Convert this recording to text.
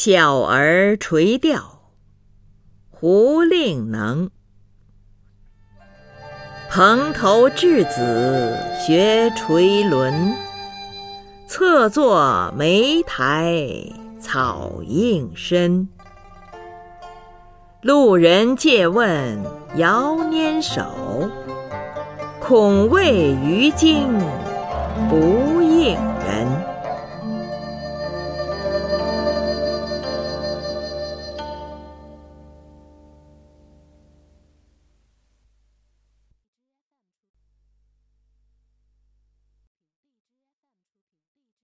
小儿垂钓，胡令能。蓬头稚子学垂纶，侧坐莓苔草映身。路人借问遥拈手，恐为鱼惊不。